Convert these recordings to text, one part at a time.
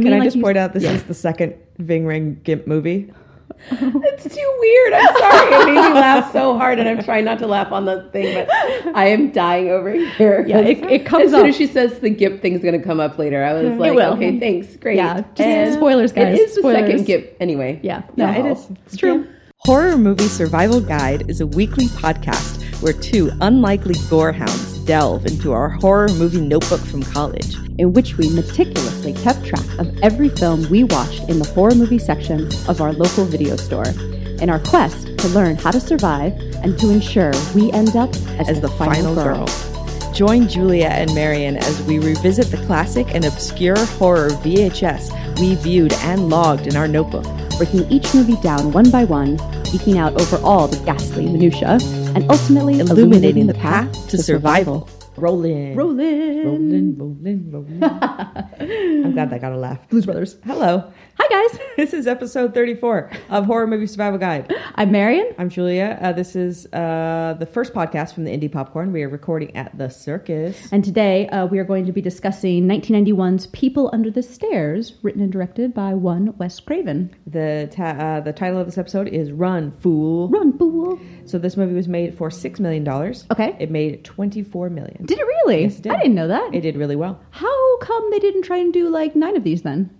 Can I like just point out this yeah. is the second Ving Rhames Gimp movie? It's too weird. I'm sorry. It made me laugh so hard, and I'm trying not to laugh on the thing, but I am dying over here. Yeah, it- it comes as soon up. as she says the Gip thing's going to come up later. I was like, okay, thanks, great. Yeah, just spoilers, guys. It is the second Gip anyway. Yeah, Yeah, no, it is. It's true. Horror Movie Survival Guide is a weekly podcast where two unlikely gorehounds delve into our horror movie notebook from college. in which we meticulously kept track of every film we watched in the horror movie section of our local video store in our quest to learn how to survive and to ensure we end up as, as the final girl. Join Julia and Marion as we revisit the classic and obscure horror VHS we viewed and logged in our notebook. Breaking each movie down one by one, geeking out over all the ghastly minutia, and ultimately Illuminating the path to survival. Rolling. Rolling. Rolling, rolling, rolling. I'm glad that got a laugh. Blues Brothers. Hello. Hi guys, This is episode 34 of Horror Movie Survival Guide. I'm Marion. I'm Julia. Uh, this is uh, the first podcast from the Indie Popcorn. We are recording at the circus. And today uh, we are going to be discussing 1991's People Under the Stairs, written and directed by one Wes Craven. The ta- uh, the title of this episode is Run, Fool. Run, fool. So this movie was made for six million dollars. Okay. It made twenty four million. Did it really? Yes, it did. I didn't know that. It did really well. How come they didn't try and do like nine of these then?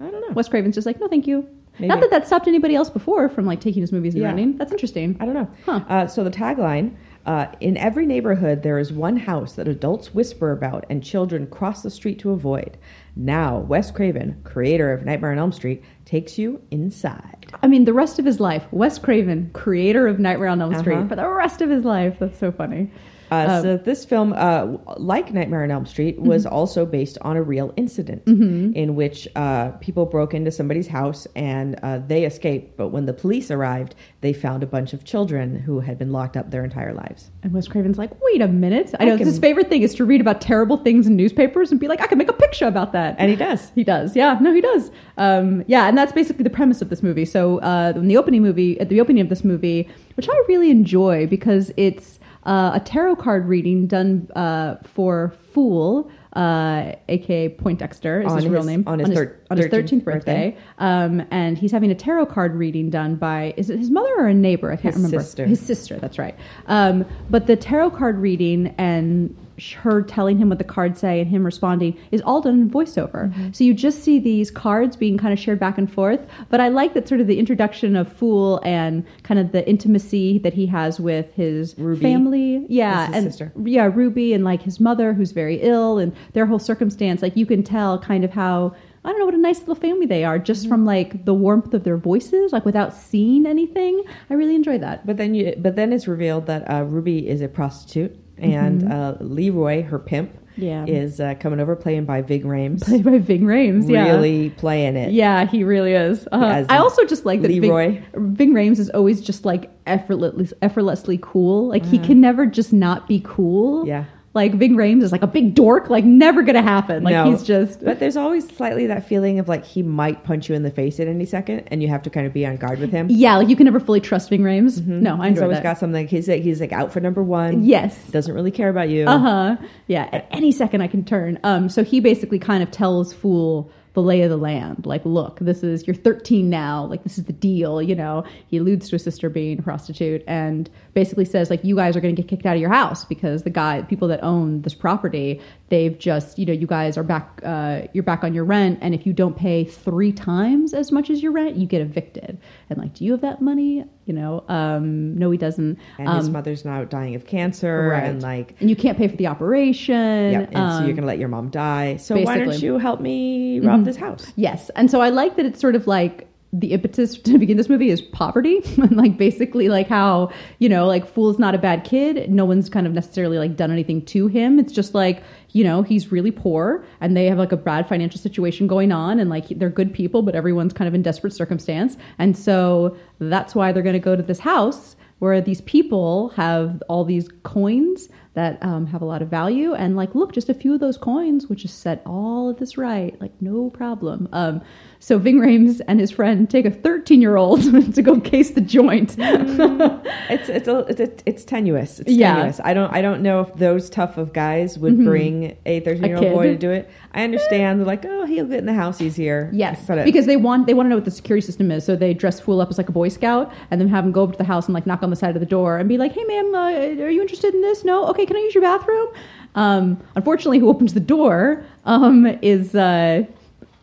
I don't know. Wes Craven's just like, no, thank you. Maybe. Not that that stopped anybody else before from like taking his movies and Yeah. running. That's interesting. I don't know. Huh. Uh, so the tagline: uh, In every neighborhood, there is one house that adults whisper about and children cross the street to avoid. Now, Wes Craven, creator of Nightmare on Elm Street, takes you inside. I mean, the rest of his life, Wes Craven, creator of Nightmare on Elm Uh-huh. Street, for the rest of his life. That's so funny. Uh, Um, so this film, uh, like Nightmare on Elm Street, was also based on a real incident in which uh, people broke into somebody's house and uh, they escaped. But when the police arrived, they found a bunch of children who had been locked up their entire lives. And Wes Craven's like, wait a minute. I I know can- his favorite thing is to read about terrible things in newspapers and be like, I can make a picture about that. And he does. He does, yeah. No, he does. Um, yeah, and that's basically the premise of this movie. So, uh, in the opening movie, at the opening of this movie, which I really enjoy because it's uh, a tarot card reading done uh, for Fool, uh, aka Poindexter is On his real his- name on his thir- on his 13th thirteenth birthday. Um, and he's having a tarot card reading done by is it his mother or a neighbor? I can't remember His remember. sister. His sister. That's right. Um, but the tarot card reading and her telling him what the cards say and him responding is all done in voiceover. Mm-hmm. So you just see these cards being kind of shared back and forth. But I like that sort of the introduction of Fool and kind of the intimacy that he has with his Ruby family. Yeah, and sister. yeah, Ruby and like his mother who's very ill and their whole circumstance. Like you can tell kind of how. I don't know what a nice little family they are, just Mm-hmm. from like the warmth of their voices, like without seeing anything. I really enjoy that. But then, you, but then it's revealed that uh, Ruby is a prostitute, and uh, Leroy, her pimp, Yeah. is uh, coming over, playing by Vig Rames, played by Ving Rhames. Yeah, really playing it. yeah, he really is. Uh, I also just like that Leroy. Ving, Ving Rhames is always just like effortlessly, effortlessly cool. Like he Uh-huh. can never just not be cool. Yeah. Like Ving Rhames is like a big dork. Like never gonna happen. Like No. he's just. But there's always slightly that feeling of like he might punch you in the face at any second, and you have to kind of be on guard with him. Yeah, like you can never fully trust Ving Rhames. No, I He's always that. got something. He's like he's like out for number one. yes. doesn't really care about you. Uh huh. Yeah. At any second I can turn. Um. So he basically kind of tells Fool the lay of the land. Like, look, this is you're 13 now. Like, this is the deal. You know. He alludes to his sister being a prostitute and basically says like, you guys are going to get kicked out of your house because the guy, people that own this property, they've just, you know, you guys are back. Uh, you're back on your rent, and if you don't pay three times as much as your rent, you get evicted. And like, do you have that money? You know. Um. No, he doesn't. And um, his mother's now dying of cancer, Right. and like, and you can't pay for the operation. yeah, and so um, you're gonna let your mom die. So why don't you help me rob this house? Yes. And so I like that it's sort of like the impetus to begin this movie is poverty. And like basically like how you know like fool's not a bad kid. No one's kind of necessarily like done anything to him. It's just like you know he's really poor and they have like a bad financial situation going on and like they're good people but everyone's kind of in desperate circumstance. And so that's why they're going to go to this house where these people have all these coins that um, have a lot of value. And like, look, just a few of those coins would just set all of this right. Like, no problem. Um, so Ving Rhames and his friend take a 13 year old to go case the joint. It's it's a, it's, it's tenuous. It's Yeah. tenuous. I don't I don't know if those tough of guys would bring a thirteen year Mm-hmm. Old boy to do it. I understand. They're like, oh, he'll get in the house easier. Yes, it- because they want they want to know what the security system is. So they dress Fool up as like a Boy Scout, and then have him go up to the house and like knock on the side of the door and be like, "Hey, ma'am, uh, are you interested in this? No, okay. Can I use your bathroom?" Um, unfortunately, who opens the door um, is uh,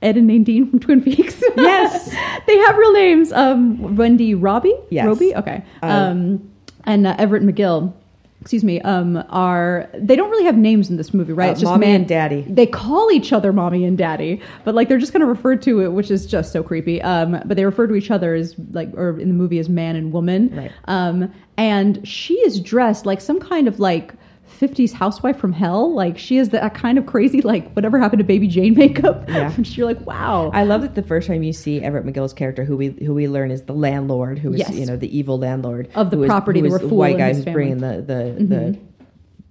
Ed and Nadine from Twin Peaks. Yes. they have real names. Um, Wendy Robie. Yes. Robie. Okay. Uh, Um, and uh, Everett McGill. Excuse me. Um, are they don't really have names in this movie, right? Uh, it's just mommy man and daddy. they call each other mommy and daddy, but like they're just kind of referred to it, which is just so creepy. Um, but they refer to each other as like, or in the movie as man and woman. Right. Um, and she is dressed like some kind of like 50s housewife from hell. Like she is that kind of crazy, like whatever happened to Baby Jane makeup. Yeah. And you're like, wow. I love that the first time you see Everett McGill's character, who we who we learn is the landlord, who is Yes. you know the evil landlord Of the who is- property who that is the white guy who's. Mm-hmm. bringing the the,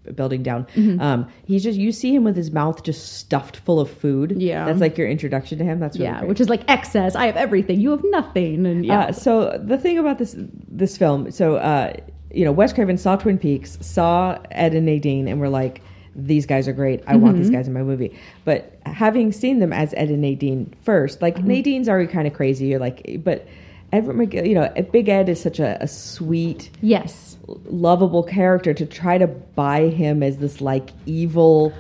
the building down. Um, he's just you see him with his mouth just stuffed full of food. Yeah. that's like your introduction to him. That's really yeah, great. which is like excess. I have everything. You have nothing. And yeah. Uh, so the thing about this this film, so uh, you know, Wes Craven saw Twin Peaks, saw Ed and Nadine, and were like, "These guys are great. I want Mm-hmm. these guys in my movie." But having seen them as Ed and Nadine first, like Mm-hmm. Nadine's already kind of crazy. You're like, but Everett McGill, you know, Big Ed is such a, a sweet, yes. lovable character. To try to buy him as this like evil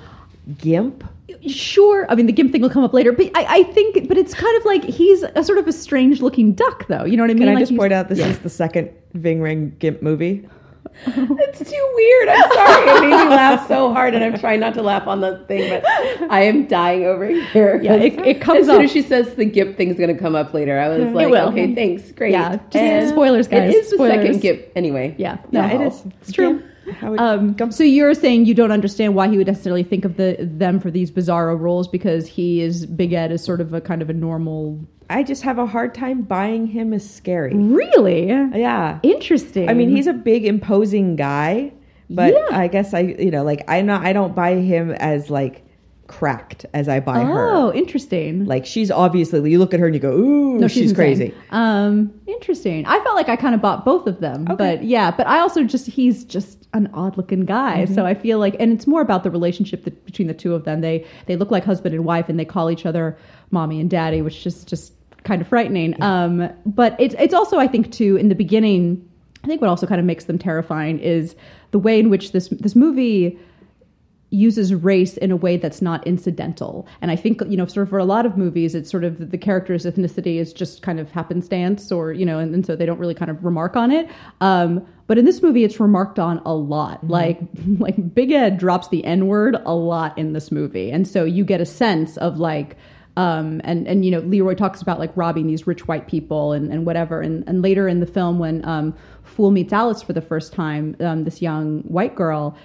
gimp. Sure. I mean, the gimp thing will come up later, but I, I think, but it's kind of like he's a sort of a strange looking duck, though. You know what I mean? Can I Like just he's- point out this Yeah. is the second Ving Rhames gimp movie? It's too weird. I'm sorry. It made me laugh so hard, and I'm trying not to laugh on the thing, but I am dying over here. Yeah, it- it comes as soon up. as she says the Gip thing's going to come up later. I was like, okay, thanks, great. Yeah, just spoilers, guys. It is the Spoilers. second Gip anyway. Yeah, Yeah, no, it is. It's true. Yeah. Um, so you're saying you don't understand why he would necessarily think of the them for these bizarro roles because he is Big Ed is sort of a kind of a normal. I just have a hard time buying him as scary. Really Yeah. interesting. I mean, he's a big imposing guy, but Yeah. I guess I, you know, like I'm not, I don't buy him as like cracked as I buy her. oh interesting. Like she's obviously, you look at her and you go, ooh, No, she's, insane. crazy. Um, interesting. I felt like I kind of bought both of them, Okay. but yeah, but I also just he's just an odd looking guy. Mm-hmm. So I feel like, and it's more about the relationship that, between the two of them. They they look like husband and wife, and they call each other mommy and daddy, which is just kind of frightening. Um, but it's it's also I think too in the beginning. I think what also kind of makes them terrifying is the way in which this this movie uses race in a way that's not incidental. And I think, you know, sort of for a lot of movies, it's sort of the character's ethnicity is just kind of happenstance or, you know, and, and so they don't really kind of remark on it. Um, but in this movie, it's remarked on a lot. Like, like Big Ed drops the N word a lot in this movie. And so you get a sense of like, um, and and you know Leroy talks about like robbing these rich white people and, and whatever and, and later in the film when um, Fool meets Alice for the first time um, this young white girl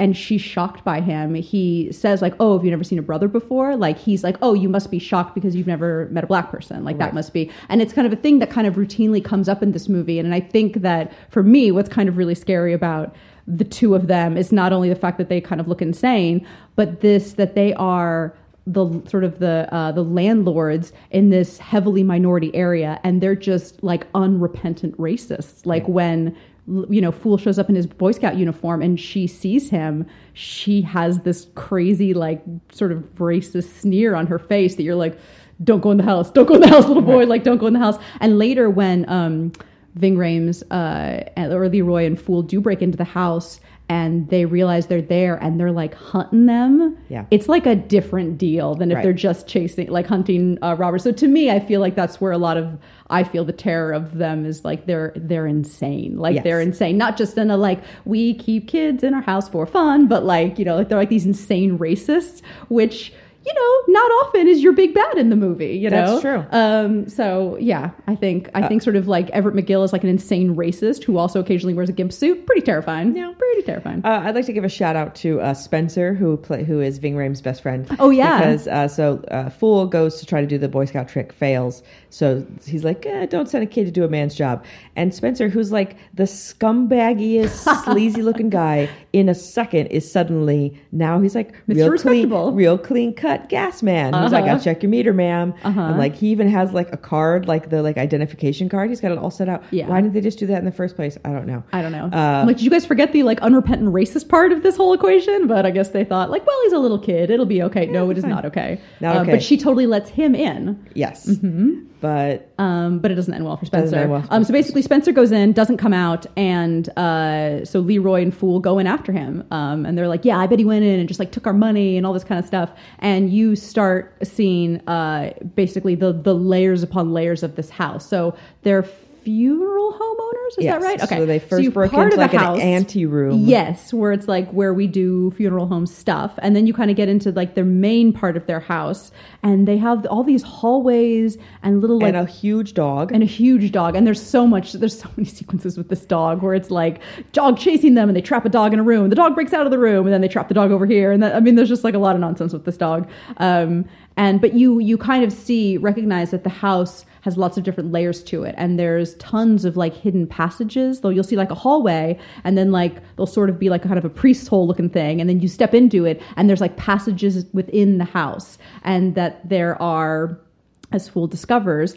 and she's shocked by him. He says like oh have you never seen a brother before? Like he's like oh you must be shocked because you've never met a black person. Like that must be. And it's kind of a thing that kind of routinely comes up in this movie. And and I think that for me what's kind of really scary about the two of them is not only the fact that they kind of look insane but this that they are the sort of the uh, the landlords in this heavily minority area, and they're just like unrepentant racists. Like when you know Fool shows up in his Boy Scout uniform and she sees him, she has this crazy like sort of racist sneer on her face that you're like, "Don't go in the house! Don't go in the house, little boy! Like don't go in the house!" And later when um, Ving Rhames uh, or Leroy and Fool do break into the house. And they realize they're there, and they're like hunting them Yeah. it's like a different deal than if Right. they're just chasing like hunting uh, robbers so to me i feel like that's where a lot of i feel the terror of them is like they're they're insane like Yes. they're insane not just in a like we keep kids in our house for fun but like you know like they're like these insane racists which you know, not often is your big bad in the movie. You know, That's true. Um, so yeah, I think I think sort of like Everett McGill is like an insane racist who also occasionally wears a gimp suit. Pretty terrifying. Yeah. pretty terrifying. Uh, I'd like to give a shout out to uh, Spencer, who play, who is Ving Rhames' best friend. Oh, yeah. because uh, so uh, Fool goes to try to do the Boy Scout trick, fails. So he's like, eh, "Don't send a kid to do a man's job." And Spencer, who's like the scumbaggiest, sleazy looking guy, in a second is suddenly now he's like Mr. real clean, real clean cut gas man. He's like, Uh-huh. "I'll check your meter, ma'am." Uh-huh. And like he even has like a card, like the like identification card. He's got it all set out. Yeah. Why did they just do that in the first place? I don't know. I don't know. Uh, like, did you guys forget the like unrepentant racist part of this whole equation? But I guess they thought like, well, he's a little kid. It'll be okay. no, it is fine. not okay. Not Uh. But she totally lets him in. Yes, Mm-hmm. but Um, but it doesn't end well for Spencer. well for um, so basically, Spencer goes in, doesn't come out, and uh, so Leroy and Fool go in after him. Um, and they're like, "Yeah, I bet he went in and just like took our money and all this kind of stuff." And you start seeing uh, basically the the layers upon layers of this house. So they're funeral homeowners. Is Yes. that right? Okay. So they first you broke into like a an house- anteroom. Yes, where it's like where we do funeral home stuff, and then you kind of get into like their main part of their house, and they have all these hallways and little like and a huge dog. and a huge dog and there's so much there's so many sequences with this dog where it's like dog chasing them and they trap a dog in a room the dog breaks out of the room and then they trap the dog over here and that, i mean there's just like a lot of nonsense with this dog um, and but you you kind of see recognize that the house has lots of different layers to it and there's tons of like hidden passages though you'll see like a hallway and then like they'll sort of be like a kind of a priest's hole looking thing and then you step into it and there's like passages within the house and that there are as Fool discovers,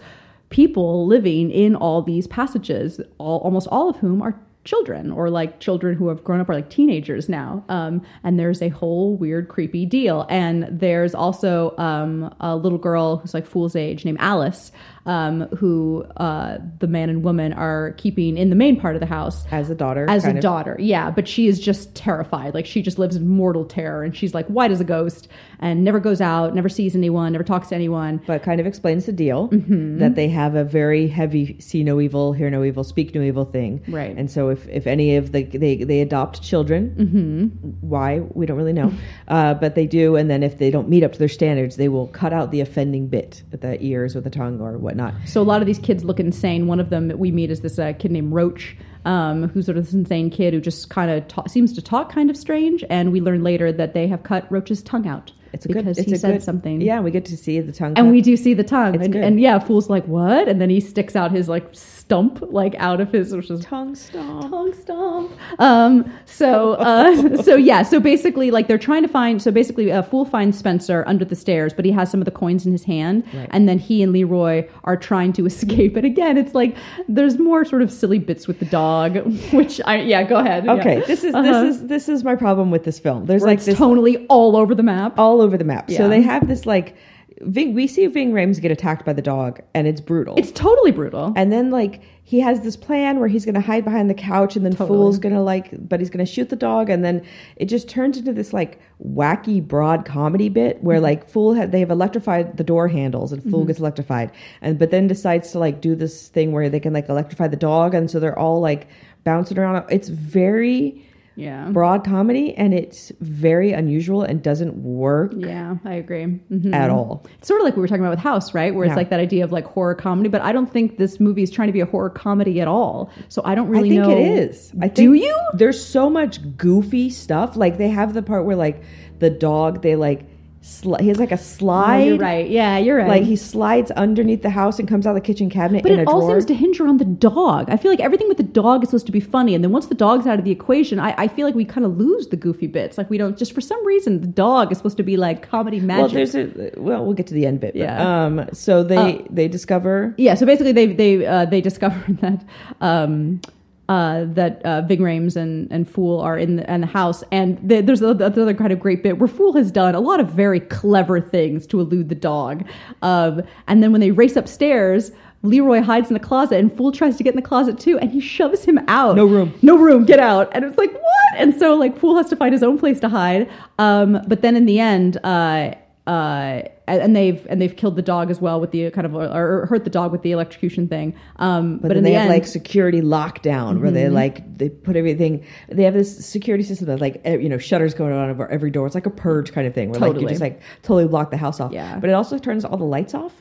people living in all these passages, all, almost all of whom are children or like children who have grown up are like teenagers now. Um, and there's a whole weird, creepy deal. And there's also um, a little girl who's like Fool's age named Alice, um, who uh, the man and woman are keeping in the main part of the house as a daughter. as a of. daughter yeah but she is just terrified like she just lives in mortal terror and she's like white as a ghost and never goes out never sees anyone never talks to anyone But kind of explains the deal Mm-hmm. that they have a very heavy see no evil, hear no evil, speak no evil thing. Right. And so if, if any of the they, they adopt children, Mm-hmm. why we don't really know, uh, but they do. And then if they don't meet up to their standards, they will cut out the offending bit, at the ears or the tongue or whatnot. so a lot of these kids look insane one of them that we meet is this uh, kid named roach um, who's sort of this insane kid who just kind of ta- seems to talk kind of strange and we learn later that they have cut roach's tongue out It's a because good. It's he said good, something Yeah, we get to see the tongue. and cut. we do see the tongue and, and yeah fool's like what and then he sticks out his like stump like out of his which is tongue stomp. tongue stomp. Um, so, uh, so yeah, so basically, like they're trying to find. So basically, uh, Fool finds Spencer under the stairs, but he has some of the coins in his hand, Right. and then he and Leroy are trying to escape. And again, it's like there's more sort of silly bits with the dog, which I yeah, go ahead. Yeah. Okay, this is Uh-huh. this is this is my problem with this film. There's Where like it's this tonally all over the map. all over the map. Yeah. So they have this like Ving, we see Ving Rhames get attacked by the dog, and it's brutal. It's totally brutal. and then like he has this plan where he's going to hide behind the couch, and then Totally. Fool's going to like, but he's going to shoot the dog, and then it just turns into this like wacky broad comedy bit where Mm-hmm. like Fool had, they have electrified the door handles, and Fool gets electrified, and but then decides to like do this thing where they can like electrify the dog, and so they're all like bouncing around. It's very yeah. broad comedy, and it's very unusual and doesn't work Yeah, I agree. Mhm. at all. It's sort of like we were talking about with House, right? Where it's Yeah. like that idea of like horror comedy, but I don't think this movie is trying to be a horror comedy at all. So I don't really I think know. it is. I think Do you? There's so much goofy stuff. Like they have the part where like the dog, they like sli- he has like a Oh, slide. you're right. Yeah, you're right. Like he slides underneath the house and comes out of the kitchen cabinet but in it a all drawer. seems to hinge around the dog. I feel like everything with the dog is supposed to be funny, and then once the dog's out of the equation, I, I feel like we kind of lose the goofy bits. Like we don't just for some reason the dog is supposed to be like comedy magic. well, there's a well, we'll get to the end bit. but, Yeah. um. So they Uh, they discover yeah so basically they they uh, they discovered that um uh, that uh, Ving Rhames and, and Fool are in the, in the house, and the, there's another kind of great bit where Fool has done a lot of very clever things to elude the dog, um, and then when they race upstairs, Leroy hides in the closet, and Fool tries to get in the closet too, and he shoves him out. No room. no room, get out, and it's like what? And so like Fool has to find his own place to hide, um, but then in the end, uh, uh, and they've and they've killed the dog as well with the kind of or hurt the dog with the electrocution thing. Um, But, but, in they the have end, like security lockdown where they like they put everything. They have this security system that like eh, you know shutters going on over every door. It's like a purge kind of thing where like you just like totally block the house off. Yeah. But it also turns all the lights off,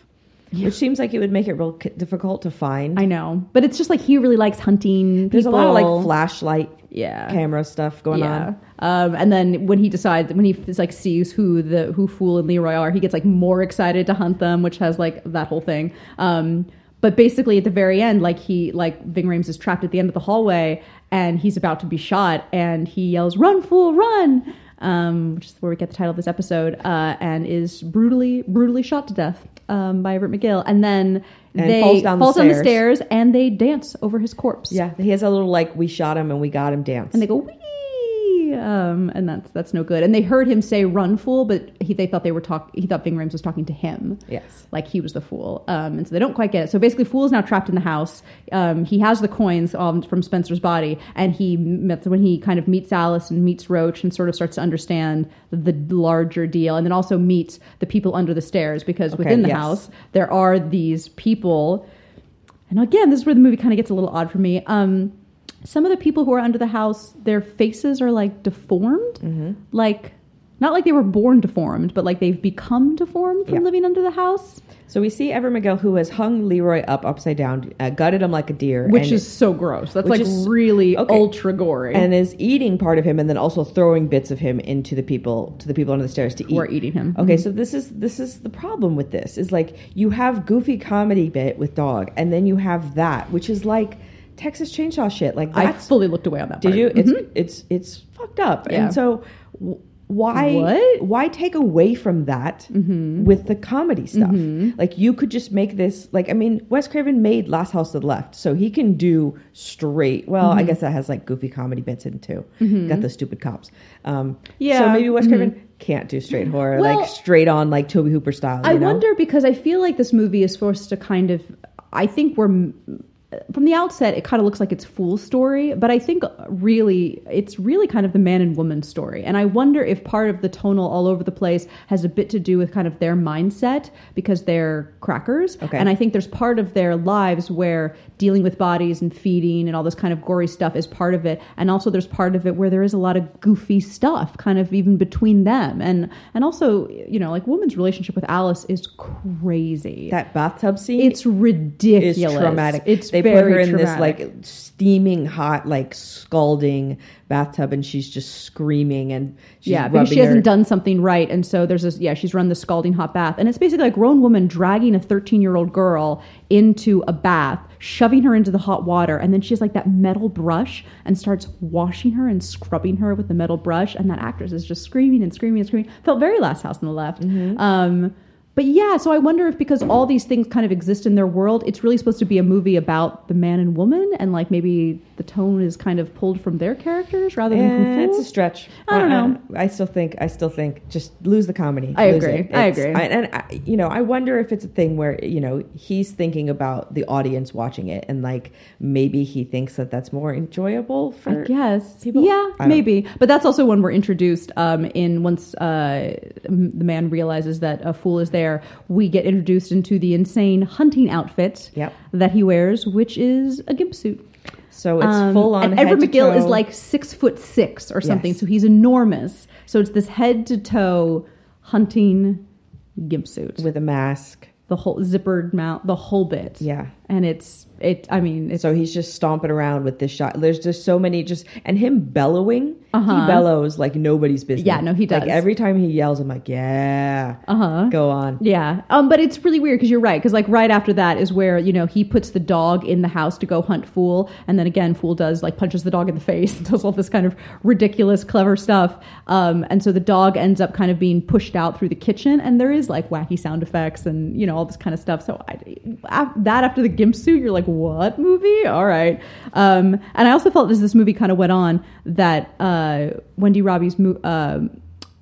which seems like it would make it real difficult to find. I know, but it's just like he really likes hunting. There's a lot of people. like flashlight yeah camera stuff going yeah. on. Um, and then when he decides, when he like sees who the who Fool and Leroy are, he gets like more excited to hunt them, which has like that whole thing. Um, but basically, at the very end, like he like Ving Rhames is trapped at the end of the hallway, and he's about to be shot, and he yells, "Run, fool, run!" Um, which is where we get the title of this episode, uh, and is brutally brutally shot to death um, by Everett McGill, and then And they falls down the down the stairs. stairs, and they dance over his corpse. Yeah, he has a little like we shot him and we got him dance. and they go wee, um, and that's that's no good. And they heard him say "run, fool," but he, they thought they were talk. He thought Ving Rhames was talking to him. yes. Like he was the fool, um, and so they don't quite get it. So basically, Fool is now trapped in the house. Um, he has the coins from Spencer's body, and he when he kind of meets Alice and meets Roach and sort of starts to understand the larger deal, and then also meets the people under the stairs because Okay, within the yes. house there are these people. And again, this is where the movie kind of gets a little odd for me. Um, some of the people who are under the house, their faces are like deformed, Mm-hmm. like not like they were born deformed, but like they've become deformed from Yeah. living under the house, So we see Everett McGill who has hung Leroy up upside down, uh, gutted him like a deer, which is so gross. That's like is- really okay. ultra gory. and is eating part of him, and then also throwing bits of him into the people to the people under the stairs to eat. who are eating him. Okay, so this is this is the problem with this is like you have goofy comedy bit with dog, and then you have that, which is like Texas Chainsaw shit. Like I fully looked away on that. did part. you? Mhm. It's it's it's fucked up, Yeah. and so. Why? What? Why take away from that Mm-hmm. with the comedy stuff? Like you could just make this. Like I mean, Wes Craven made Last House to the Left, so he can do straight. Well, Mm-hmm. I guess that has like goofy comedy bits in too. Got the stupid cops. Um, Yeah. So maybe Wes Craven can't do straight horror, Well, like straight on, like Tobe Hooper style. I know? wonder because I feel like this movie is supposed to kind of. I think we're from the outset. It kind of looks like it's fool's story, but I think really it's really kind of the man and woman story. And I wonder if part of the tonal all over the place has a bit to do with kind of their mindset because they're crackers. Okay. And I think there's part of their lives where dealing with bodies and feeding and all this kind of gory stuff is part of it. And also there's part of it where there is a lot of goofy stuff kind of even between them. And and also, you know, like woman's relationship with Alice is crazy. that bathtub scene. it's ridiculous. is traumatic. It's they put her in traumatic. this like steaming hot, like scalding bathtub, and she's just screaming and she's yeah, because she rubbing hasn't done something right, and so there's this. Yeah, she's run the scalding hot bath, and it's basically a grown woman dragging a 13 year old girl into a bath, shoving her into the hot water, and then she has like that metal brush and starts washing her and scrubbing her with the metal brush, and that actress is just screaming and screaming and screaming. Felt very Last House on the Left. Mm-hmm. Um, but yeah, so I wonder if because all these things kind of exist in their world, it's really supposed to be a movie about the man and woman, and like maybe the tone is kind of pulled from their characters rather than from Eh, it's a stretch. I don't know. I, still think. I still think. Just lose the comedy. I Lose agree. I agree. and I, you know, I wonder if it's a thing where you know he's thinking about the audience watching it, and like maybe he thinks that that's more enjoyable for. I guess. people? Yeah, I maybe. But that's also when we're introduced um, in once uh, the man realizes that a fool is there, we get introduced into the insane hunting outfit Yep. that he wears, which is a gimp suit. So it's Um, full on. And to McGill is like six foot six or something, Yes. so he's enormous. So it's this head to toe hunting gimp suit. with a mask. the whole zippered mount, the whole bit. Yeah. And it's, it, I mean, So he's just stomping around with this shot. There's just so many just and him bellowing. Uh-huh. He bellows like nobody's business. Yeah, no, he does. Like every time he yells, I'm like, yeah, uh huh. go on. Yeah, um, but it's really weird because you're right. Because like right after that is where you know he puts the dog in the house to go hunt Fool, and then again Fool does like punches the dog in the face, and does all this kind of ridiculous, clever stuff. Um, and so the dog ends up kind of being pushed out through the kitchen, and there is like wacky sound effects and you know all this kind of stuff. So I, that after the gimp suit, you're like, what movie? All right. Um, and I also felt as this movie kind of went on that uh, Wendy Robie's mo- uh,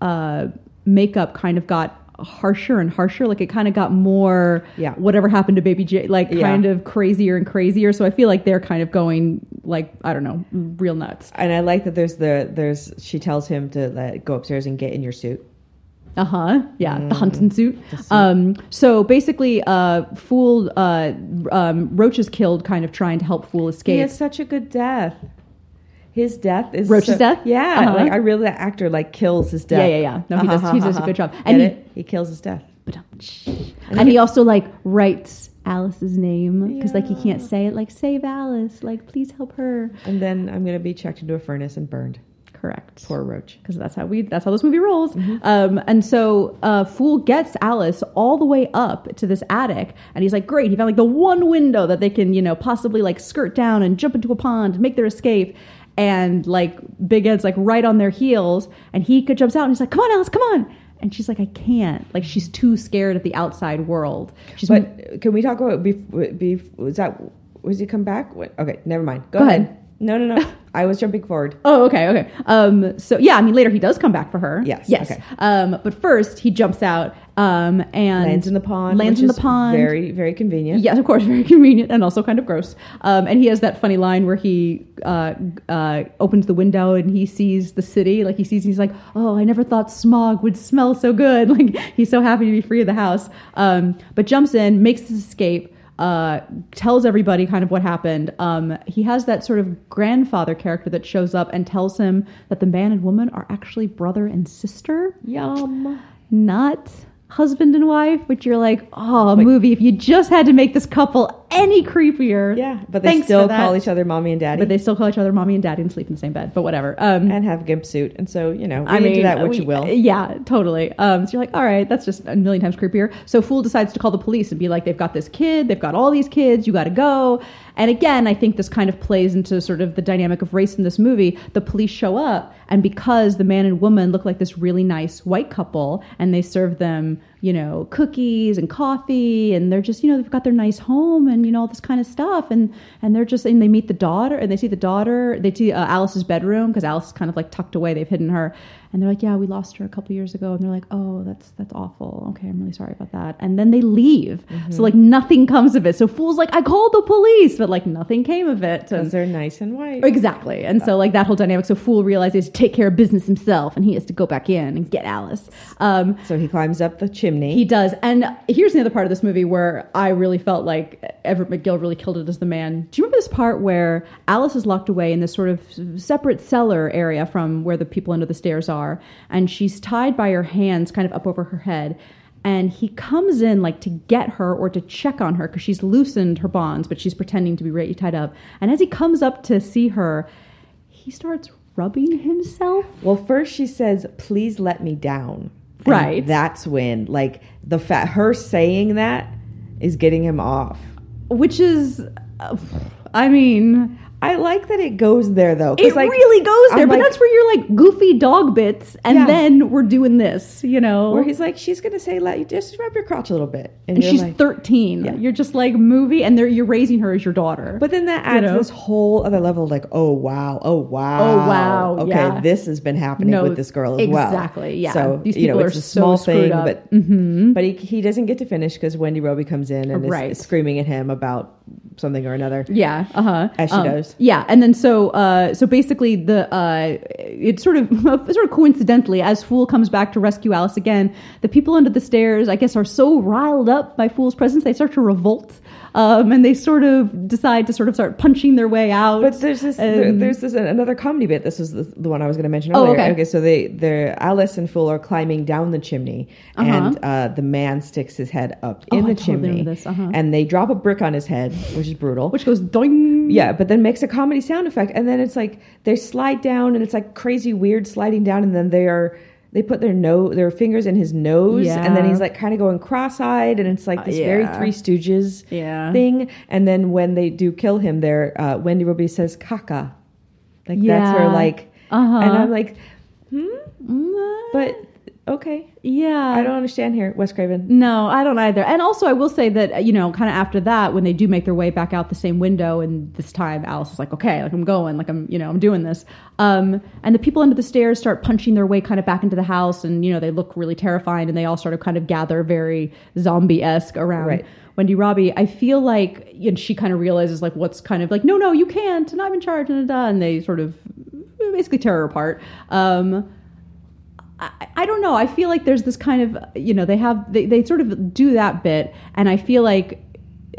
uh, makeup kind of got harsher and harsher. Like it kind of got more, Yeah. whatever happened to Baby J, like Yeah. kind of crazier and crazier. So I feel like they're kind of going like I don't know, real nuts. And I like that there's the there's she tells him to let, go upstairs and get in your suit. Uh huh. Yeah, Mm. the hunting suit. Um, so basically, uh, Fool uh, um, Roach is killed, kind of trying to help Fool escape. He has such a good death. His death is Roach's so- death? Yeah, Uh-huh. like I really that actor like kills his death. Yeah, yeah, yeah. No, he does- he does a good job. And And he- he kills his death. and he also like writes Alice's name because like he can't say it. Like save Alice. Like please help her. And then I'm gonna be checked into a furnace and burned. Correct. Poor Roach. because that's how we that's how this movie rolls. Mm-hmm. Um, and so uh, Fool gets Alice all the way up to this attic, and he's like, "Great, he found like the one window that they can, you know, possibly like skirt down and jump into a pond and make their escape." And like Big Ed's like right on their heels, and he could jumps out and he's like, "Come on, Alice, come on!" And she's like, "I can't." Like she's too scared of the outside world. She's But can we talk about beef was that was he come back? What? Okay, never mind. Go, Go ahead. ahead. No, no, no. I was jumping forward. Oh, okay, okay. Um, so yeah, I mean, later he does come back for her. Yes, yes. okay. Um, but first he jumps out um, and Lands in the pond. Lands in the pond. Very, very convenient. Yes, of course, very convenient and also kind of gross. Um, and he has that funny line where he uh, uh, opens the window and he sees the city. Like he sees, he's like, "Oh, I never thought smog would smell so good." Like he's so happy to be free of the house. Um, but jumps in, makes his escape. Uh, tells everybody kind of what happened. Um, he has that sort of grandfather character that shows up and tells him that the man and woman are actually brother and sister Yum. not husband and wife, which you're like, oh, movie, if you just had to make this couple any creepier. Yeah, but they Thanks still call each other mommy and daddy. But they still call each other mommy and daddy and sleep in the same bed, but whatever. Um, and have gimp suit, and so you know, I mean, into that what we- you will. Yeah, totally. Um, so you're like, all right, that's just a million times creepier. So Fool decides to call the police and be like, they've got this kid, they've got all these kids, you got to go. And again, I think this kind of plays into sort of the dynamic of race in this movie. The police show up, and because the man and woman look like this really nice white couple, and they serve them, you know, cookies and coffee, and they're just, you know, they've got their nice home and you know all this kind of stuff, and and they're just, and they meet the daughter, and they see the daughter, they see uh, Alice's bedroom because Alice is kind of like tucked away, they've hidden her, and they're like, yeah, we lost her a couple years ago, and they're like, oh, that's that's awful. Okay, I'm really sorry about that, and then they leave. So like nothing comes of it. So Fool's like, I called the police, but like nothing came of it. Because they're nice and white. Exactly. And so like that whole dynamic. So Fool realizes to take care of business himself and he has to go back in and get Alice. Um, So he climbs up the chimney. he does. And here's another part of this movie where I really felt like Everett McGill really killed it as the man. Do you remember this part where Alice is locked away in this sort of separate cellar area from where the people under the stairs are? And she's tied by her hands kind of up over her head. And he comes in like to get her or to check on her because she's loosened her bonds, but she's pretending to be really tied up. And as he comes up to see her, he starts rubbing himself. well, first she says, "Please let me down." And Right. That's when, like, the fa- her saying that is getting him off. which is uh, i mean I like that it goes there though. it like, really goes there I'm but like- that's where you're like goofy dog bits and Yeah. then we're doing this you know Where he's like, she's gonna say, "Let you just rub your crotch a little bit," and you're she's like, 13 Yeah. you're just like movie and you're raising her as your daughter But then that You adds know? this whole other level, of like, oh wow, oh wow, Oh, wow, Okay, yeah. this has been happening No, with this girl as well. exactly, yeah. So These you know, people it's a so small thing, up. but Mhm. but he he doesn't get to finish because Wendy Robie comes in and Right. is screaming at him about something or another. Yeah, uh huh. As she does. Yeah, and then so uh, so basically the uh, it's sort of sort of coincidentally as Fool comes back to rescue Alice again, the people under the stairs I guess are so riled up by Fool's presence they start to revolt. Um, and they sort of decide to sort of start punching their way out. But there's this Um, there's this another comedy bit. This is the, the one I was going to mention Oh, earlier. okay. so they they're Alice and Fool are climbing down the chimney, Uh-huh. and uh, the man sticks his head up Oh, in I the totally chimney, uh-huh. and they drop a brick on his head, which is brutal. which goes doing. Yeah, but then makes a comedy sound effect, and then it's like they slide down, and it's like crazy weird sliding down, and then they are they put their nose their fingers in his nose, and then he's like kind of going cross-eyed, and it's like this very yeah. Three Stooges Yeah. thing, and then when they do kill him, there uh, Wendy Robie says kaka like that's her like, Uh-huh. and I'm like, Mm, but okay, yeah, I don't understand here, Wes Craven. No, I don't either. And also, I will say that uh, you know, kind of after that, when they do make their way back out the same window, and this time Alice is like, "Okay, like I'm going, like I'm, you know, I'm doing this." Um, and the people under the stairs start punching their way kind of back into the house, and you know, they look really terrifying, and they all sort of kind of gather very zombie esque around. Right. Wendy Robie, I feel like and she kind of realizes like what's kind of like, no, no, you can't, and I'm in charge, and, and they sort of basically tear her apart. Um, I, I don't know. I feel like there's this kind of you know they have they, they sort of do that bit, and I feel like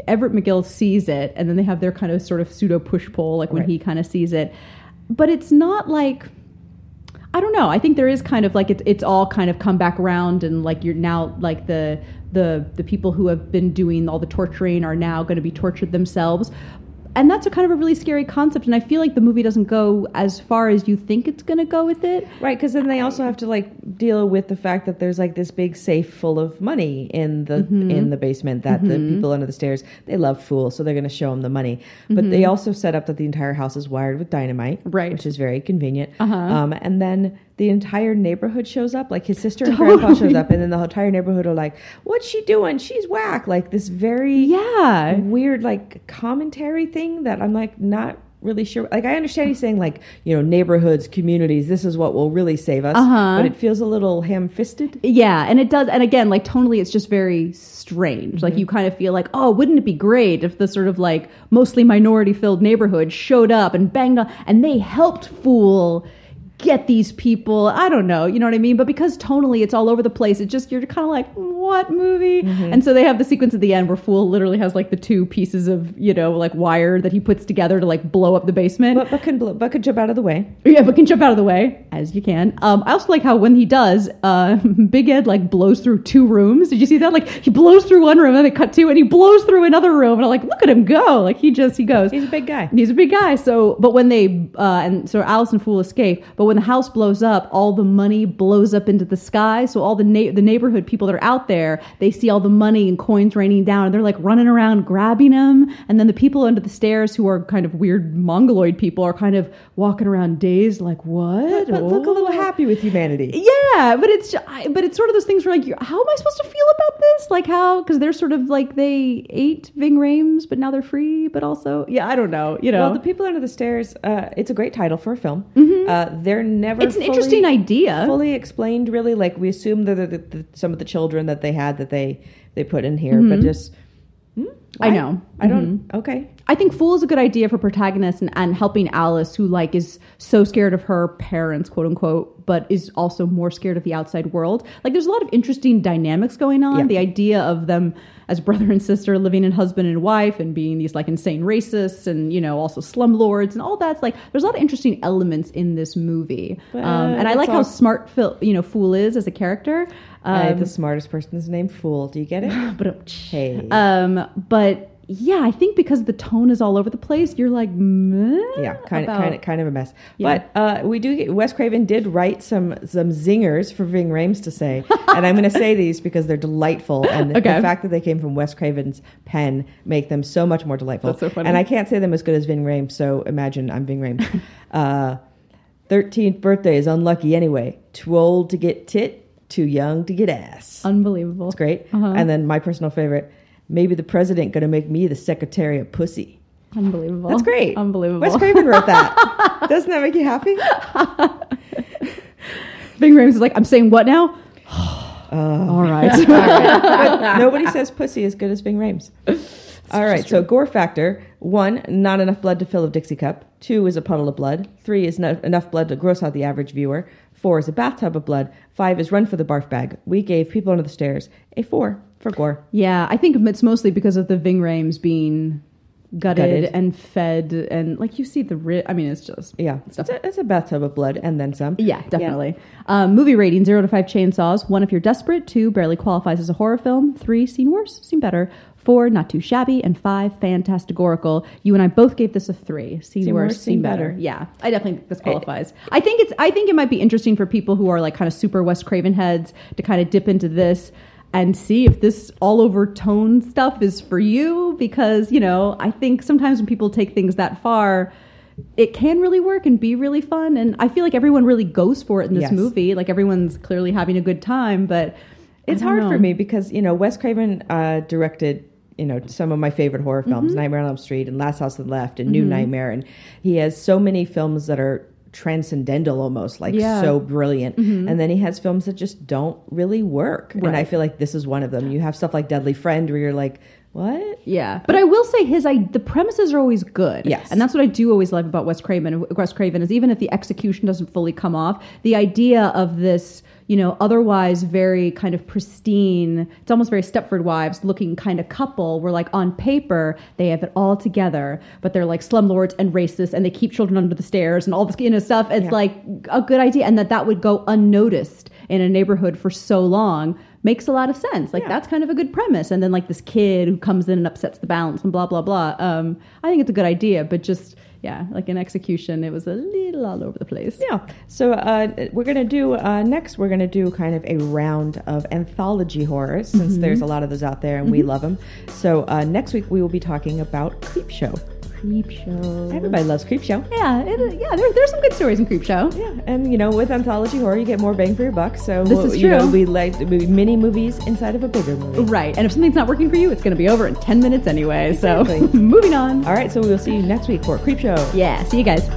Everett McGill sees it, and then they have their kind of sort of pseudo push pull, like when Right. he kind of sees it, but it's not like. I don't know. I think there is kind of like it's it's all kind of come back around and like you're now like the the the people who have been doing all the torturing are now going to be tortured themselves. And that's a kind of a really scary concept and I feel like the movie doesn't go as far as you think it's going to go with it. Right, because then they also have to like deal with the fact that there's like this big safe full of money in the Mm-hmm. in the basement that the people under the stairs they love fools, so they're going to show them the money. But they also set up that the entire house is wired with dynamite, Mm-hmm. Right. Which is very convenient. Uh-huh. Um, and then the entire neighborhood shows up, like his sister and grandpa shows up, and then the entire neighborhood are like, "What's she doing? She's whack!" Like this very Yeah. weird like commentary thing that I'm like not really sure. Like I understand he's saying like you know neighborhoods, communities. This is what will really save us. Uh-huh. But it feels a little ham-fisted. Yeah, and it does. And again, like tonally, it's just very strange. Like you kind of feel like, oh, wouldn't it be great if the sort of like mostly minority filled neighborhood showed up and banged on, and they helped Fool get these people. I don't know, you know what I mean? But because tonally, it's all over the place. It just you're kind of like, what movie? And so they have the sequence at the end where Fool literally has like the two pieces of you know like wire that he puts together to like blow up the basement. But but can bl- but could jump out of the way. Yeah, but can jump out of the way as you can. Um, I also like how when he does, uh, Big Ed like blows through two rooms. Did you see that? Like he blows through one room and they cut to, and he blows through another room. And I'm like, look at him go! Like he just he goes. He's a big guy. He's a big guy. So, but when they uh, and so Alice and Fool escape, but when the house blows up, all the money blows up into the sky. So all the na- the neighborhood people that are out there, they see all the money and coins raining down, and they're like running around grabbing them. And then the people under the stairs, who are kind of weird mongoloid people, are kind of walking around dazed, like what? But look a little Oh. happy with humanity. Yeah, but it's but it's sort of those things where like, how am I supposed to feel about this? Like how because they're sort of like they ate Ving Rhames, but now they're free. But also, yeah, I don't know. You know, Well, the people under the stairs. Uh, it's a great title for a film. Uh, they're never. Mm-hmm. It's an fully- interesting idea. Fully explained, really. Like we assume that the, the, the, some of the children that they had that they they put in here, but just. hmm, Mm-hmm. I know. I don't. Okay. I think Fool is a good idea for protagonist and, and helping Alice, who like is so scared of her parents, quote unquote, but is also more scared of the outside world. Like there's a lot of interesting dynamics going on. Yeah. The idea of them as brother and sister living in husband and wife and being these like insane racists and you know also slumlords and all that's like there's a lot of interesting elements in this movie. But um, and I like how smart Phil, you know Fool is as a character. Uh, Um, the smartest person is named Fool. Do you get it? but Hey. um, but yeah, I think because the tone is all over the place, you're like, meh yeah, kind of, kind of, kind of a mess. Yeah. But uh, we do get Wes Craven did write some some zingers for Ving Rhames to say, and I'm going to say these because they're delightful, and Okay. the fact that they came from Wes Craven's pen make them so much more delightful. That's so funny. And I can't say them as good as Ving Rhames, so imagine I'm Ving Rhames. uh, Thirteenth birthday is unlucky anyway. Too old to get tit, too young to get ass. Unbelievable. It's great. Uh-huh. And then my personal favorite, maybe the president going to make me the secretary of pussy. Unbelievable. That's great. Unbelievable. Wes Craven wrote that. Doesn't that make you happy? Ving Rhames is like, I'm saying what now? Uh, all right. Nobody says pussy as good as Ving Rhames. All right, so gore factor one, not enough blood to fill a Dixie cup. Two is a puddle of blood. Three is no- enough blood to gross out the average viewer. Four is a bathtub of blood. Five is run for the barf bag. We gave people under the stairs a four for gore. yeah, I think it's mostly because of the Ving Rhames being gutted, Gutted. and fed, and like you see the ri I mean, it's just Yeah, it's a, it's a bathtub of blood and then some. Yeah, definitely. Um, movie rating zero to five chainsaws. One, if you're desperate. Two, barely qualifies as a horror film. Three, seen worse, seen better. Four, not too shabby. And five, fantastigorical. You and I both gave this a three. Seen, Seen worse, worse, seen seen better. better. Yeah, I definitely think this qualifies. I think it's. I think it might be interesting for people who are like kind of super Wes Craven heads to kind of dip into this and see if this all over tone stuff is for you because you know I think sometimes when people take things that far it can really work and be really fun and I feel like everyone really goes for it in this Yes. movie like everyone's clearly having a good time but It's hard for me because you know Wes Craven uh, directed you know some of my favorite horror films, Mm-hmm. Nightmare on Elm Street and Last House on the Left and New Nightmare, and he has so many films that are transcendental almost like Yeah. Mm-hmm. so brilliant and then he has films that just don't really work and i feel like this is one of them you have stuff like deadly friend where you're like What? Yeah, but I will say his I the premises are always good. Yes. and that's what I do always love about Wes Craven. Wes Craven is even if the execution doesn't fully come off, the idea of this you know otherwise very kind of pristine, it's almost very Stepford Wives looking kind of couple. Where like on paper they have it all together, but they're like slumlords and racist, and they keep children under the stairs and all this you know stuff. It's Yeah. like a good idea, and that that would go unnoticed in a neighborhood for so long makes a lot of sense. Like Yeah. that's kind of a good premise. And then like this kid who comes in and upsets the balance and blah blah blah. Um, I think it's a good idea, but just yeah, like in execution, it was a little all over the place. Yeah. So uh, we're gonna do uh, next. We're gonna do kind of a round of anthology horrors, since there's a lot of those out there, and we love them. So uh, next week we will be talking about Creepshow. Creepshow. Everybody loves Creepshow. Yeah, it, yeah. There, there's some good stories in Creepshow. Yeah, and you know, with anthology horror, you get more bang for your buck. So This we'll- is You know, true. we like we- mini movies inside of a bigger movie. Right, and if something's not working for you, it's going to be over in ten minutes anyway. So moving on. All right, so we will see you next week for Creepshow. Yeah, see you guys.